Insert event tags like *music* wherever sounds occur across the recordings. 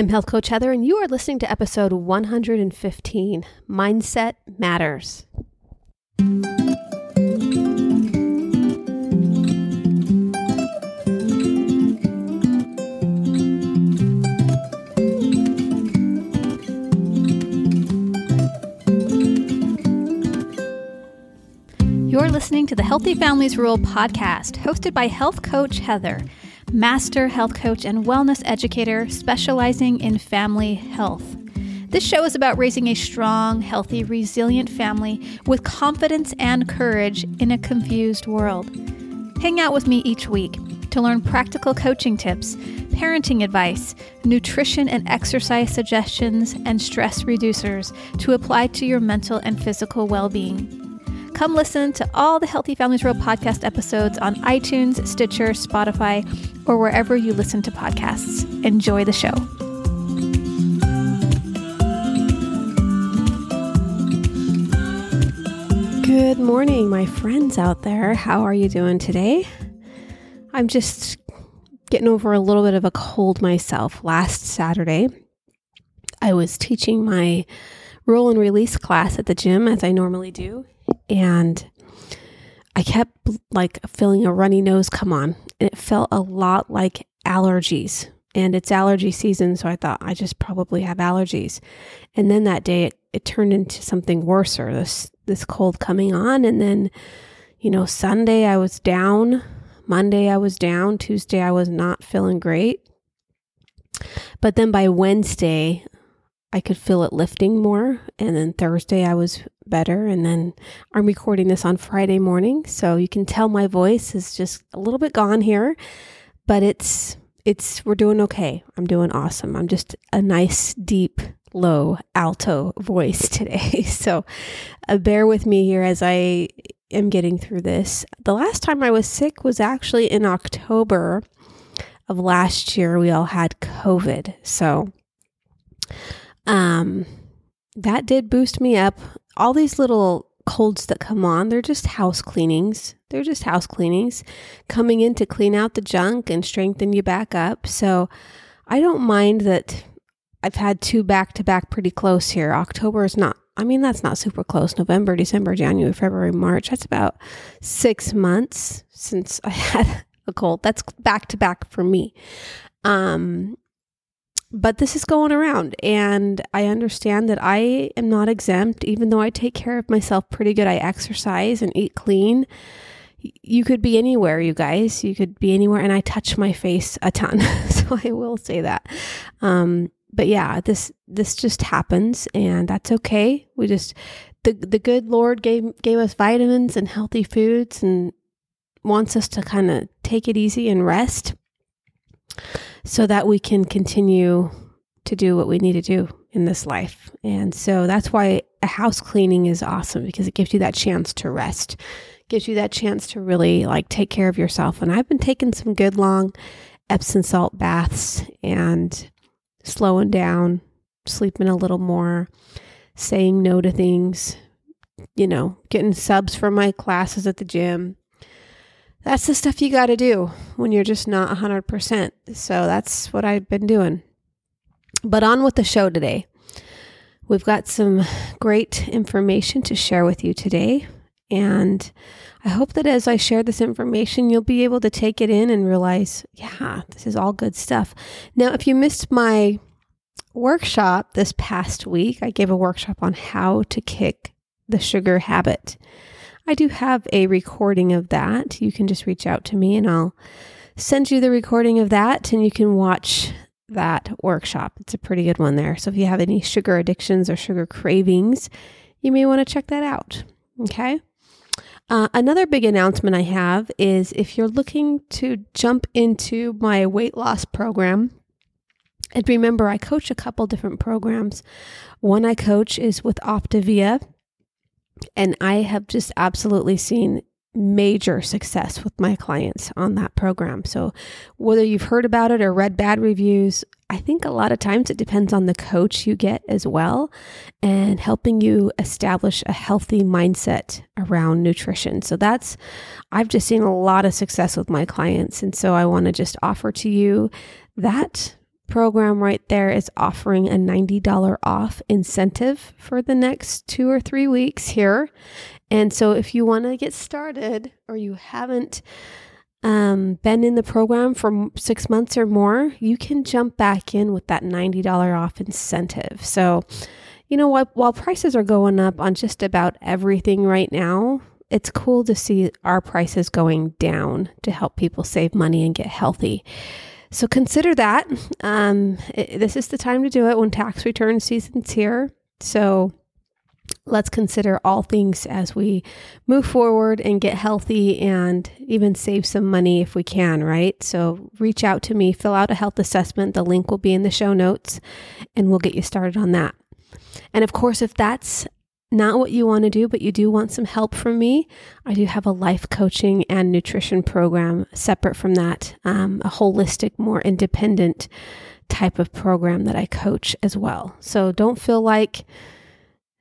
I'm Health Coach Heather, and you are listening to episode 115 Mindset Matters. You're listening to the Healthy Families Rule podcast, hosted by health coach Heather, master health coach and wellness educator specializing in family health. This show is about raising a strong, healthy, resilient family with confidence and courage in a confused world. Hang out with me each week to learn practical coaching tips, parenting advice, nutrition and exercise suggestions, and stress reducers to apply to your mental and physical well being. Come listen to all the Healthy Families Rule podcast episodes on iTunes, Stitcher, Spotify, or wherever you listen to podcasts. Enjoy the show. Good morning, my friends out there. How are you doing today? I'm just getting over a little bit of a cold myself. Last Saturday, I was teaching my roll and release class at the gym as I normally do and I kept like feeling a runny nose come on. And it felt a lot like allergies. And it's allergy season, so I thought I just probably have allergies. And then that day it, it turned into something worse or this this cold coming on. And then, you know, Sunday I was down. Monday I was down. Tuesday I was not feeling great. But then by Wednesday, I could feel it lifting more. And then Thursday, I was better. And then I'm recording this on Friday morning. So you can tell my voice is just a little bit gone here, but it's, it's, we're doing okay. I'm doing awesome. I'm just a nice, deep, low, alto voice *laughs* today. so uh, bear with me here as I am getting through this. The last time I was sick was actually in October of last year. We all had COVID. So, um, that did boost me up. All these little colds that come on, they're just house cleanings. They're just house cleanings coming in to clean out the junk and strengthen you back up. So I don't mind that I've had two back to back pretty close here. October is not, I mean, that's not super close. November, December, January, February, March. That's about six months since I *laughs* had a cold. That's back to back for me. Um, but this is going around and i understand that i am not exempt. Even though i take care of myself pretty good i exercise and eat clean. You could be anywhere you guys. You could be anywhere and i touch my face a ton *laughs* so i will say that. Um, but yeah this this just happens and that's okay. We just the the good lord gave gave us vitamins and healthy foods and wants us to kind of take it easy and rest so that we can continue to do what we need to do in this life. And so that's why a house cleaning is awesome because it gives you that chance to rest, gives you that chance to really like take care of yourself. And I've been taking some good long Epsom salt baths and slowing down, sleeping a little more, saying no to things, you know, getting subs for my classes at the gym, that's the stuff you got to do when you're just not 100%. So that's what I've been doing. But on with the show today. We've got some great information to share with you today. And I hope that as I share this information, you'll be able to take it in and realize, yeah, this is all good stuff. Now, if you missed my workshop this past week, I gave a workshop on how to kick the sugar habit. I do have a recording of that. You can just reach out to me and I'll send you the recording of that and you can watch that workshop. It's a pretty good one there. So if you have any sugar addictions or sugar cravings, you may want to check that out. Okay. Uh, another big announcement I have is if you're looking to jump into my weight loss program, and remember, I coach a couple different programs. One I coach is with Optavia, and I have just absolutely seen major success with my clients on that program. So, whether you've heard about it or read bad reviews, I think a lot of times it depends on the coach you get as well and helping you establish a healthy mindset around nutrition. So, that's, I've just seen a lot of success with my clients. And so, I want to just offer to you that program right there is offering a $90 off incentive for the next two or three weeks here. And so if you want to get started or you haven't um, been in the program for six months or more, you can jump back in with that $90 off incentive. So, you know what? While prices are going up on just about everything right now, it's cool to see our prices going down to help people save money and get healthy. So consider that. Um, it, this is the time to do it when tax return season's here. So let's consider all things as we move forward and get healthy and even save some money if we can, right? So reach out to me, fill out a health assessment. The link will be in the show notes, and we'll get you started on that. And of course, if that's not what you want to do, but you do want some help from me, I do have a life coaching and nutrition program separate from that, um, a holistic, more independent type of program that I coach as well. So don't feel like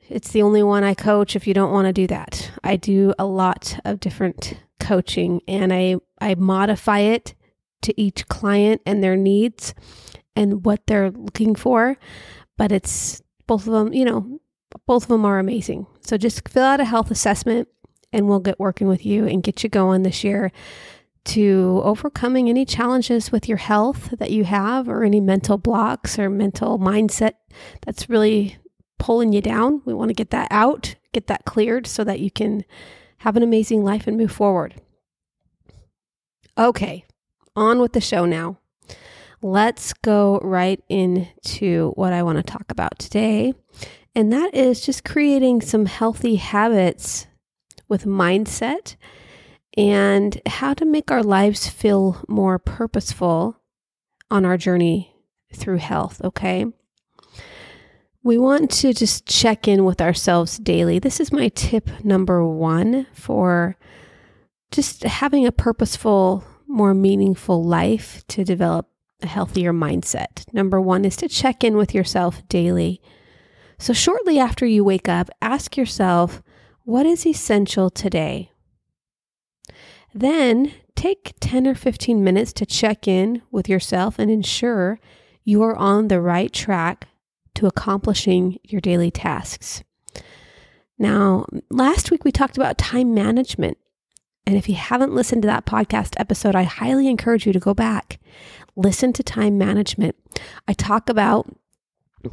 it's the only one I coach if you don't want to do that. I do a lot of different coaching and I, I modify it to each client and their needs and what they're looking for. But it's both of them, you know, both of them are amazing. So just fill out a health assessment and we'll get working with you and get you going this year to overcoming any challenges with your health that you have or any mental blocks or mental mindset that's really pulling you down. We want to get that out, get that cleared so that you can have an amazing life and move forward. Okay, on with the show now. Let's go right into what I want to talk about today. And that is just creating some healthy habits with mindset and how to make our lives feel more purposeful on our journey through health. Okay we want to just check in with ourselves daily. This is my tip number one for just having a purposeful, more meaningful life to develop a healthier mindset. Number one is to check in with yourself daily. So, shortly after you wake up, ask yourself, what is essential today? Then take 10 or 15 minutes to check in with yourself and ensure you are on the right track to accomplishing your daily tasks. Now, last week we talked about time management. And if you haven't listened to that podcast episode, I highly encourage you to go back, listen to time management. I talk about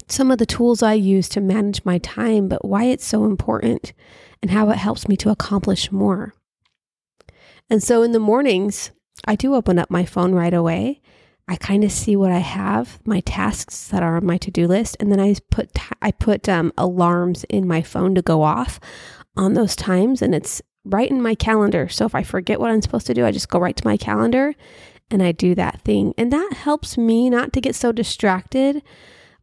some of the tools I use to manage my time, but why it's so important and how it helps me to accomplish more. And so in the mornings, I do open up my phone right away I kind of see what I have, my tasks that are on my to-do list, and then I put I put um, alarms in my phone to go off on those times, and it's right in my calendar. So if I forget what I'm supposed to do, I just go right to my calendar and I do that thing, and that helps me not to get so distracted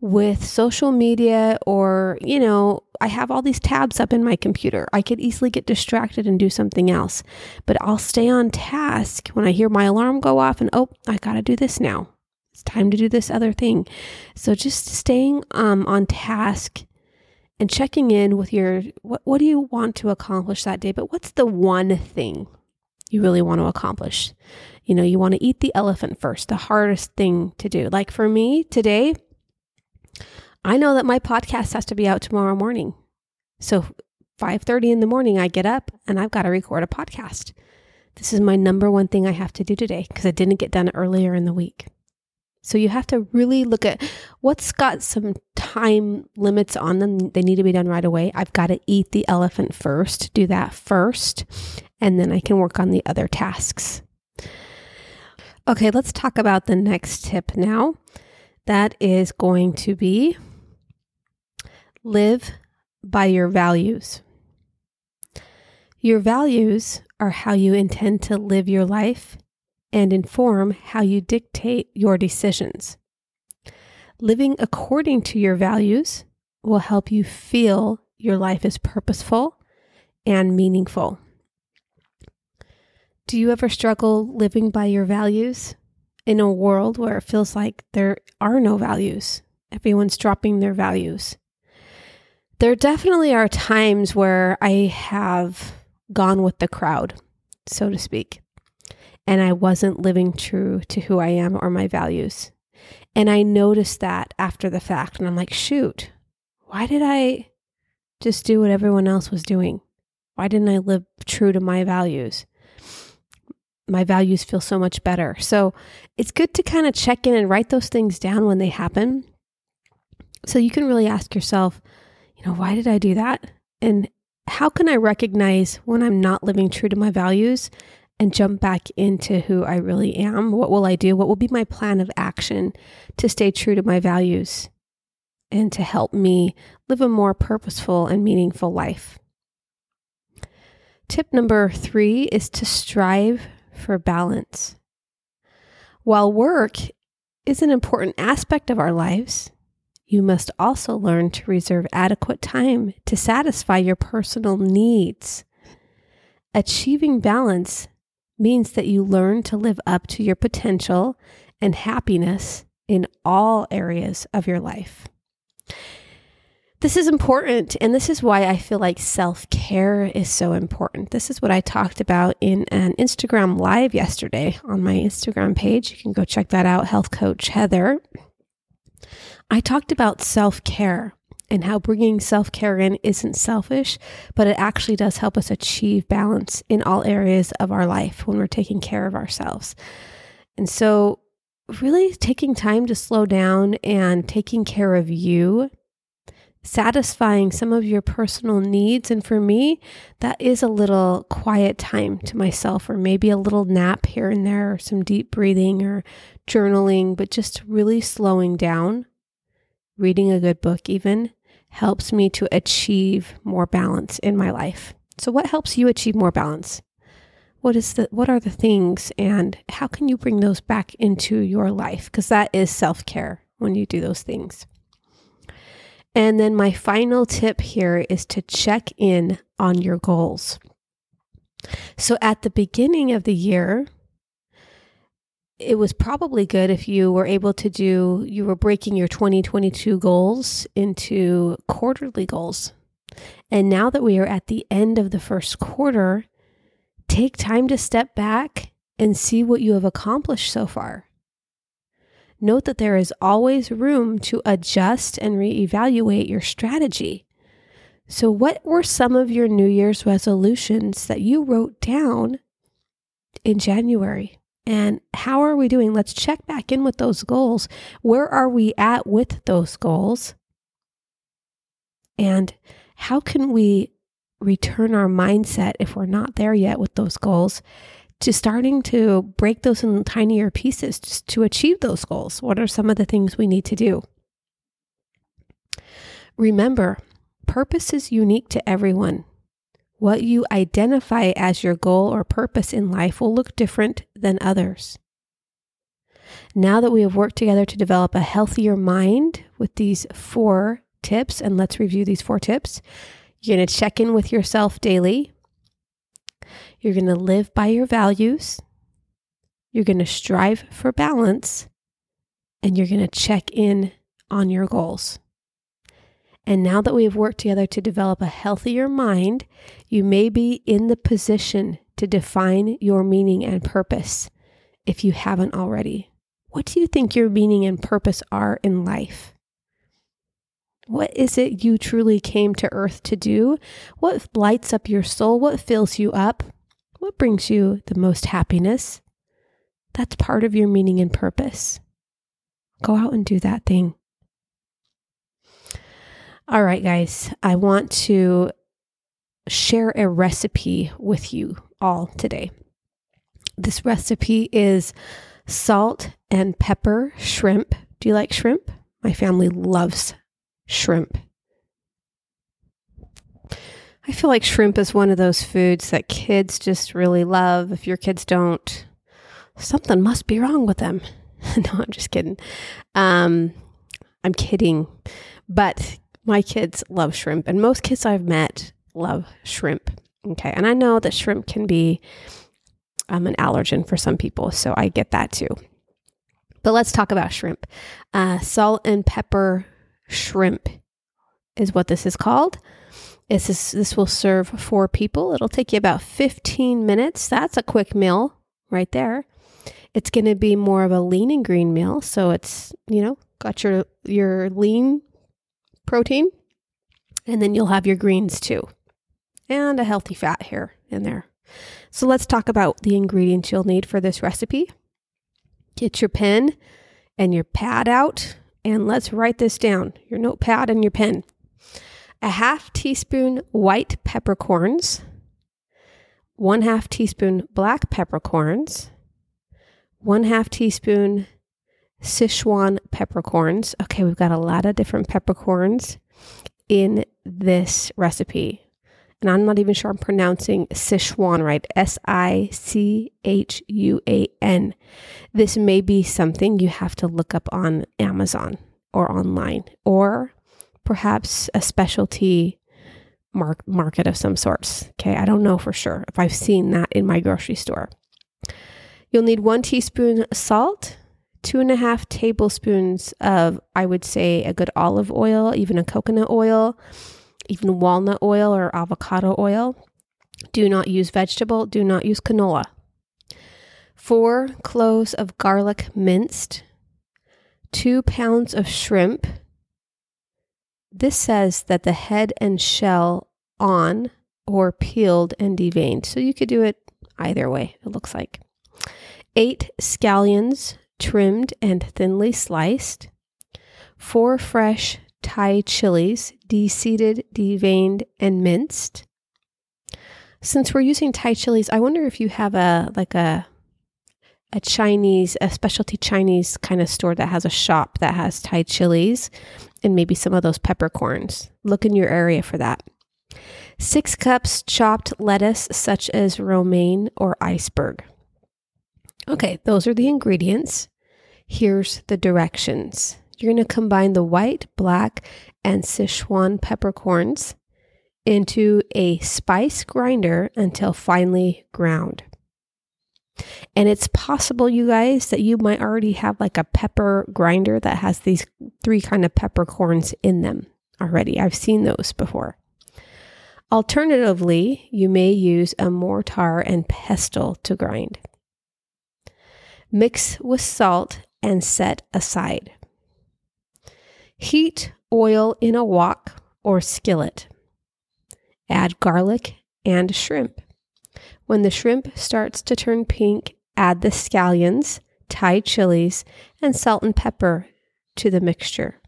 with social media or, you know, I have all these tabs up in my computer. I could easily get distracted and do something else, but I'll stay on task when I hear my alarm go off and, oh, I got to do this now. It's time to do this other thing. So just staying um, on task and checking in with your what, what do you want to accomplish that day, but what's the one thing you really want to accomplish? You know, you want to eat the elephant first, the hardest thing to do. Like for me today, I know that my podcast has to be out tomorrow morning. So 5:30 in the morning I get up and I've got to record a podcast. This is my number one thing I have to do today because I didn't get done earlier in the week. So you have to really look at what's got some time limits on them. They need to be done right away. I've got to eat the elephant first, do that first, and then I can work on the other tasks. Okay, let's talk about the next tip now. That is going to be Live by your values. Your values are how you intend to live your life and inform how you dictate your decisions. Living according to your values will help you feel your life is purposeful and meaningful. Do you ever struggle living by your values in a world where it feels like there are no values? Everyone's dropping their values. There definitely are times where I have gone with the crowd, so to speak, and I wasn't living true to who I am or my values. And I noticed that after the fact. And I'm like, shoot, why did I just do what everyone else was doing? Why didn't I live true to my values? My values feel so much better. So it's good to kind of check in and write those things down when they happen. So you can really ask yourself, you know, why did I do that? And how can I recognize when I'm not living true to my values and jump back into who I really am? What will I do? What will be my plan of action to stay true to my values and to help me live a more purposeful and meaningful life? Tip number three is to strive for balance. While work is an important aspect of our lives, you must also learn to reserve adequate time to satisfy your personal needs. Achieving balance means that you learn to live up to your potential and happiness in all areas of your life. This is important, and this is why I feel like self care is so important. This is what I talked about in an Instagram live yesterday on my Instagram page. You can go check that out, Health Coach Heather. I talked about self care and how bringing self care in isn't selfish, but it actually does help us achieve balance in all areas of our life when we're taking care of ourselves. And so, really taking time to slow down and taking care of you satisfying some of your personal needs. And for me, that is a little quiet time to myself, or maybe a little nap here and there, or some deep breathing or journaling, but just really slowing down. Reading a good book, even, helps me to achieve more balance in my life. So, what helps you achieve more balance? What is the what are the things and how can you bring those back into your life? Because that is self-care when you do those things. And then my final tip here is to check in on your goals. So at the beginning of the year, it was probably good if you were able to do, you were breaking your 2022 goals into quarterly goals. And now that we are at the end of the first quarter, take time to step back and see what you have accomplished so far note that there is always room to adjust and reevaluate your strategy. So, what were some of your New Year's resolutions that you wrote down in January? And how are we doing? Let's check back in with those goals. Where are we at with those goals? And how can we return our mindset if we're not there yet with those goals to starting to break those in tinier pieces to achieve those goals. What are some of the things we need to do? Remember, purpose is unique to everyone. What you identify as your goal or purpose in life will look different than others. Now that we have worked together to develop a healthier mind with these four tips, and let's review these four tips. You're going to check in with yourself daily. You're going to live by your values. You're going to strive for balance. And you're going to check in on your goals. And now that we have worked together to develop a healthier mind, you may be in the position to define your meaning and purpose if you haven't already. What do you think your meaning and purpose are in life? What is it you truly came to earth to do? What lights up your soul? What fills you up? What brings you the most happiness? That's part of your meaning and purpose. Go out and do that thing. All right, guys, I want to share a recipe with you all today. This recipe is salt and pepper shrimp. Do you like shrimp? My family loves shrimp. I feel like shrimp is one of those foods that kids just really love. If your kids don't, something must be wrong with them. *laughs* no, I'm just kidding. Um, I'm kidding. But my kids love shrimp, and most kids I've met love shrimp. Okay. And I know that shrimp can be um, an allergen for some people, so I get that too. But let's talk about shrimp. Uh, salt and pepper shrimp is what this is called. This, is, this will serve four people. It'll take you about 15 minutes. That's a quick meal right there. It's going to be more of a lean and green meal. So it's, you know, got your, your lean protein and then you'll have your greens too and a healthy fat here in there. So let's talk about the ingredients you'll need for this recipe. Get your pen and your pad out and let's write this down your notepad and your pen. A half teaspoon white peppercorns, one half teaspoon black peppercorns, one half teaspoon Sichuan peppercorns. Okay, we've got a lot of different peppercorns in this recipe. And I'm not even sure I'm pronouncing Sichuan right. S I C H U A N. This may be something you have to look up on Amazon or online, or perhaps a specialty mark- market of some sorts. Okay, I don't know for sure if I've seen that in my grocery store. You'll need one teaspoon salt, two and a half tablespoons of, I would say, a good olive oil, even a coconut oil, even walnut oil or avocado oil. Do not use vegetable, do not use canola. Four cloves of garlic minced, two pounds of shrimp. This says that the head and shell on or peeled and deveined. So you could do it either way, it looks like. Eight scallions, trimmed and thinly sliced, four fresh Thai chilies, deseeded, deveined, and minced. Since we're using Thai chilies, I wonder if you have a like a a Chinese, a specialty Chinese kind of store that has a shop that has Thai chilies and maybe some of those peppercorns. Look in your area for that. Six cups chopped lettuce, such as romaine or iceberg. Okay, those are the ingredients. Here's the directions. You're going to combine the white, black, and Sichuan peppercorns into a spice grinder until finely ground. And it's possible, you guys, that you might already have like a pepper grinder that has these three kind of peppercorns in them already. I've seen those before. Alternatively, you may use a mortar and pestle to grind. Mix with salt and set aside. Heat oil in a wok or skillet. Add garlic and shrimp. When the shrimp starts to turn pink, add the scallions, Thai chilies, and salt and pepper to the mixture.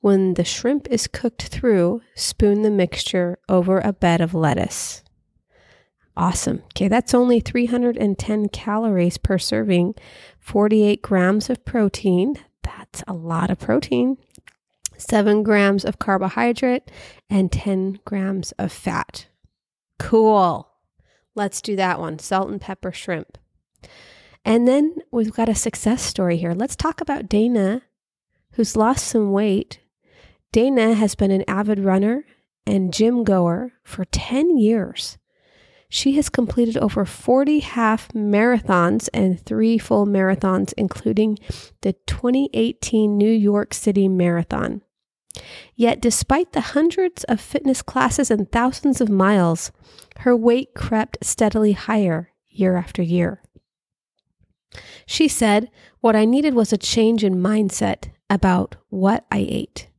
When the shrimp is cooked through, spoon the mixture over a bed of lettuce. Awesome. Okay, that's only 310 calories per serving, 48 grams of protein. That's a lot of protein. 7 grams of carbohydrate and 10 grams of fat. Cool. Let's do that one salt and pepper shrimp. And then we've got a success story here. Let's talk about Dana, who's lost some weight. Dana has been an avid runner and gym goer for 10 years. She has completed over 40 half marathons and three full marathons, including the 2018 New York City Marathon. Yet, despite the hundreds of fitness classes and thousands of miles, her weight crept steadily higher year after year. She said, What I needed was a change in mindset about what I ate.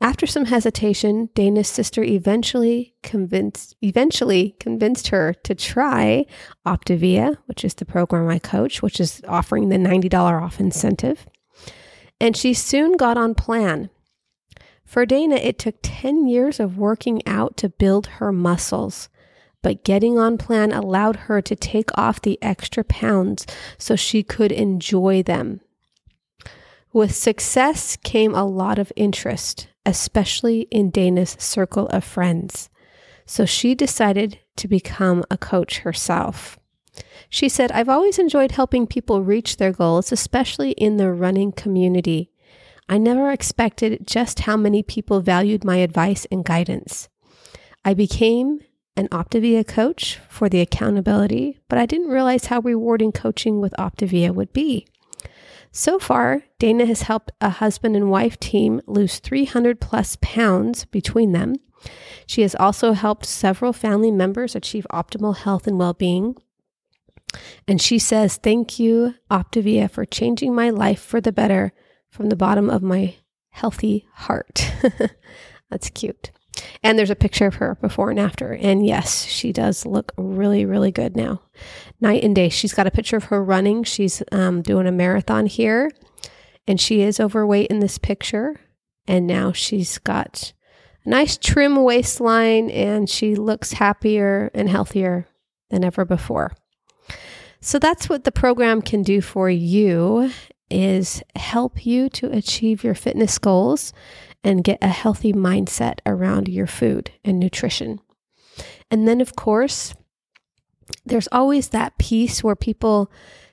After some hesitation, Dana's sister eventually convinced eventually convinced her to try Optavia, which is the program I coach, which is offering the $90 off incentive. And she soon got on plan. For Dana, it took 10 years of working out to build her muscles, but getting on plan allowed her to take off the extra pounds so she could enjoy them. With success came a lot of interest, especially in Dana's circle of friends. So she decided to become a coach herself. She said, I've always enjoyed helping people reach their goals, especially in the running community. I never expected just how many people valued my advice and guidance. I became an Optavia coach for the accountability, but I didn't realize how rewarding coaching with Optavia would be. So far, Dana has helped a husband and wife team lose 300 plus pounds between them. She has also helped several family members achieve optimal health and well being. And she says, Thank you, Optavia, for changing my life for the better from the bottom of my healthy heart. *laughs* That's cute. And there's a picture of her before and after. And yes, she does look really, really good now. Night and day. She's got a picture of her running. She's um, doing a marathon here. And she is overweight in this picture. And now she's got a nice trim waistline and she looks happier and healthier than ever before. So that's what the program can do for you is help you to achieve your fitness goals and get a healthy mindset around your food and nutrition. And then, of course, there's always that piece where people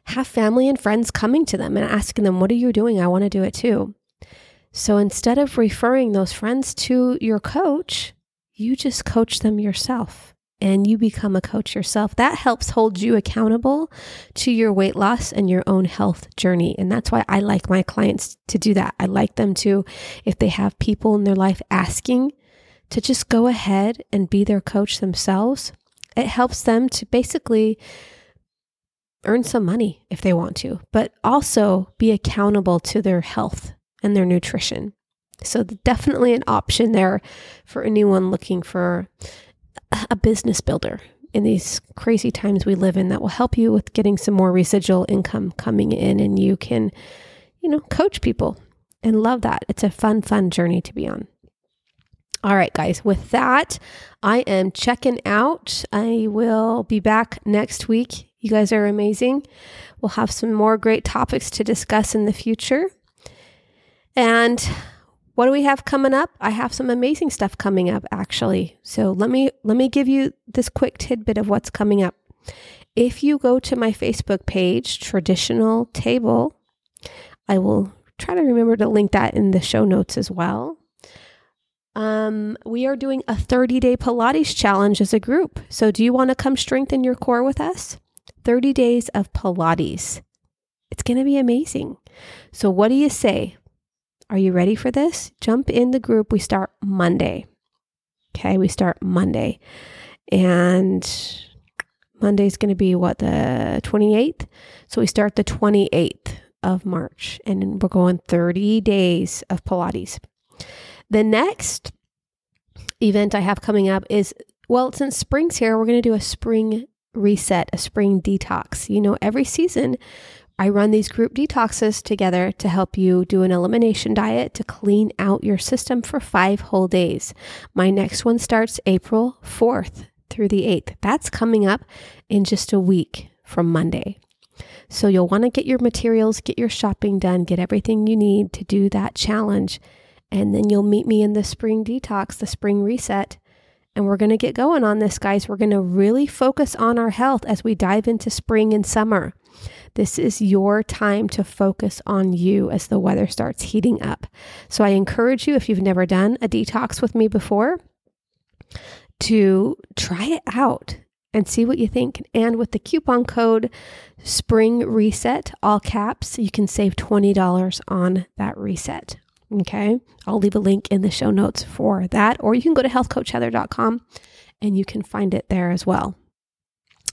have family and friends coming to them and asking them, What are you doing? I want to do it too. So instead of referring those friends to your coach, you just coach them yourself and you become a coach yourself, that helps hold you accountable to your weight loss and your own health journey. And that's why I like my clients to do that. I like them to, if they have people in their life asking, to just go ahead and be their coach themselves. It helps them to basically earn some money if they want to, but also be accountable to their health and their nutrition. So, definitely an option there for anyone looking for a business builder in these crazy times we live in that will help you with getting some more residual income coming in and you can, you know, coach people and love that. It's a fun, fun journey to be on. All right, guys, with that, I am checking out. I will be back next week. You guys are amazing. We'll have some more great topics to discuss in the future. And what do we have coming up? I have some amazing stuff coming up actually. So let me let me give you this quick tidbit of what's coming up. If you go to my Facebook page, Traditional Table, I will try to remember to link that in the show notes as well. Um, we are doing a 30 day Pilates challenge as a group. So, do you want to come strengthen your core with us? 30 days of Pilates. It's going to be amazing. So, what do you say? Are you ready for this? Jump in the group. We start Monday. Okay, we start Monday. And Monday's going to be what, the 28th? So we start the 28th of March and we're going 30 days of Pilates. The next event I have coming up is well, since spring's here, we're going to do a spring reset, a spring detox. You know, every season I run these group detoxes together to help you do an elimination diet to clean out your system for five whole days. My next one starts April 4th through the 8th. That's coming up in just a week from Monday. So you'll want to get your materials, get your shopping done, get everything you need to do that challenge. And then you'll meet me in the spring detox, the spring reset. And we're going to get going on this, guys. We're going to really focus on our health as we dive into spring and summer. This is your time to focus on you as the weather starts heating up. So I encourage you, if you've never done a detox with me before, to try it out and see what you think. And with the coupon code Spring Reset, all caps, you can save $20 on that reset. Okay. I'll leave a link in the show notes for that, or you can go to healthcoachheather.com and you can find it there as well.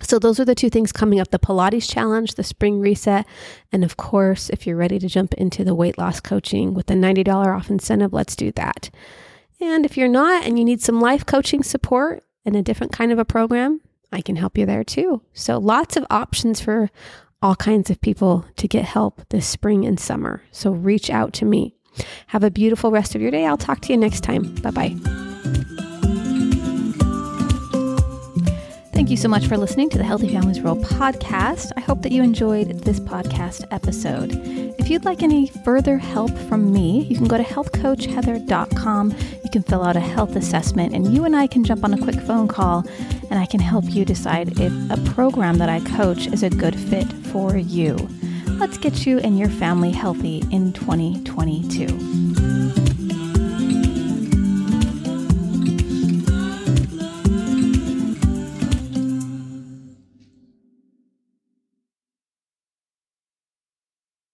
So, those are the two things coming up the Pilates challenge, the spring reset. And of course, if you're ready to jump into the weight loss coaching with the $90 off incentive, let's do that. And if you're not and you need some life coaching support and a different kind of a program, I can help you there too. So, lots of options for all kinds of people to get help this spring and summer. So, reach out to me. Have a beautiful rest of your day. I'll talk to you next time. Bye bye. Thank you so much for listening to the Healthy Families Rule podcast. I hope that you enjoyed this podcast episode. If you'd like any further help from me, you can go to healthcoachheather.com. You can fill out a health assessment, and you and I can jump on a quick phone call, and I can help you decide if a program that I coach is a good fit for you. Let's get you and your family healthy in 2022.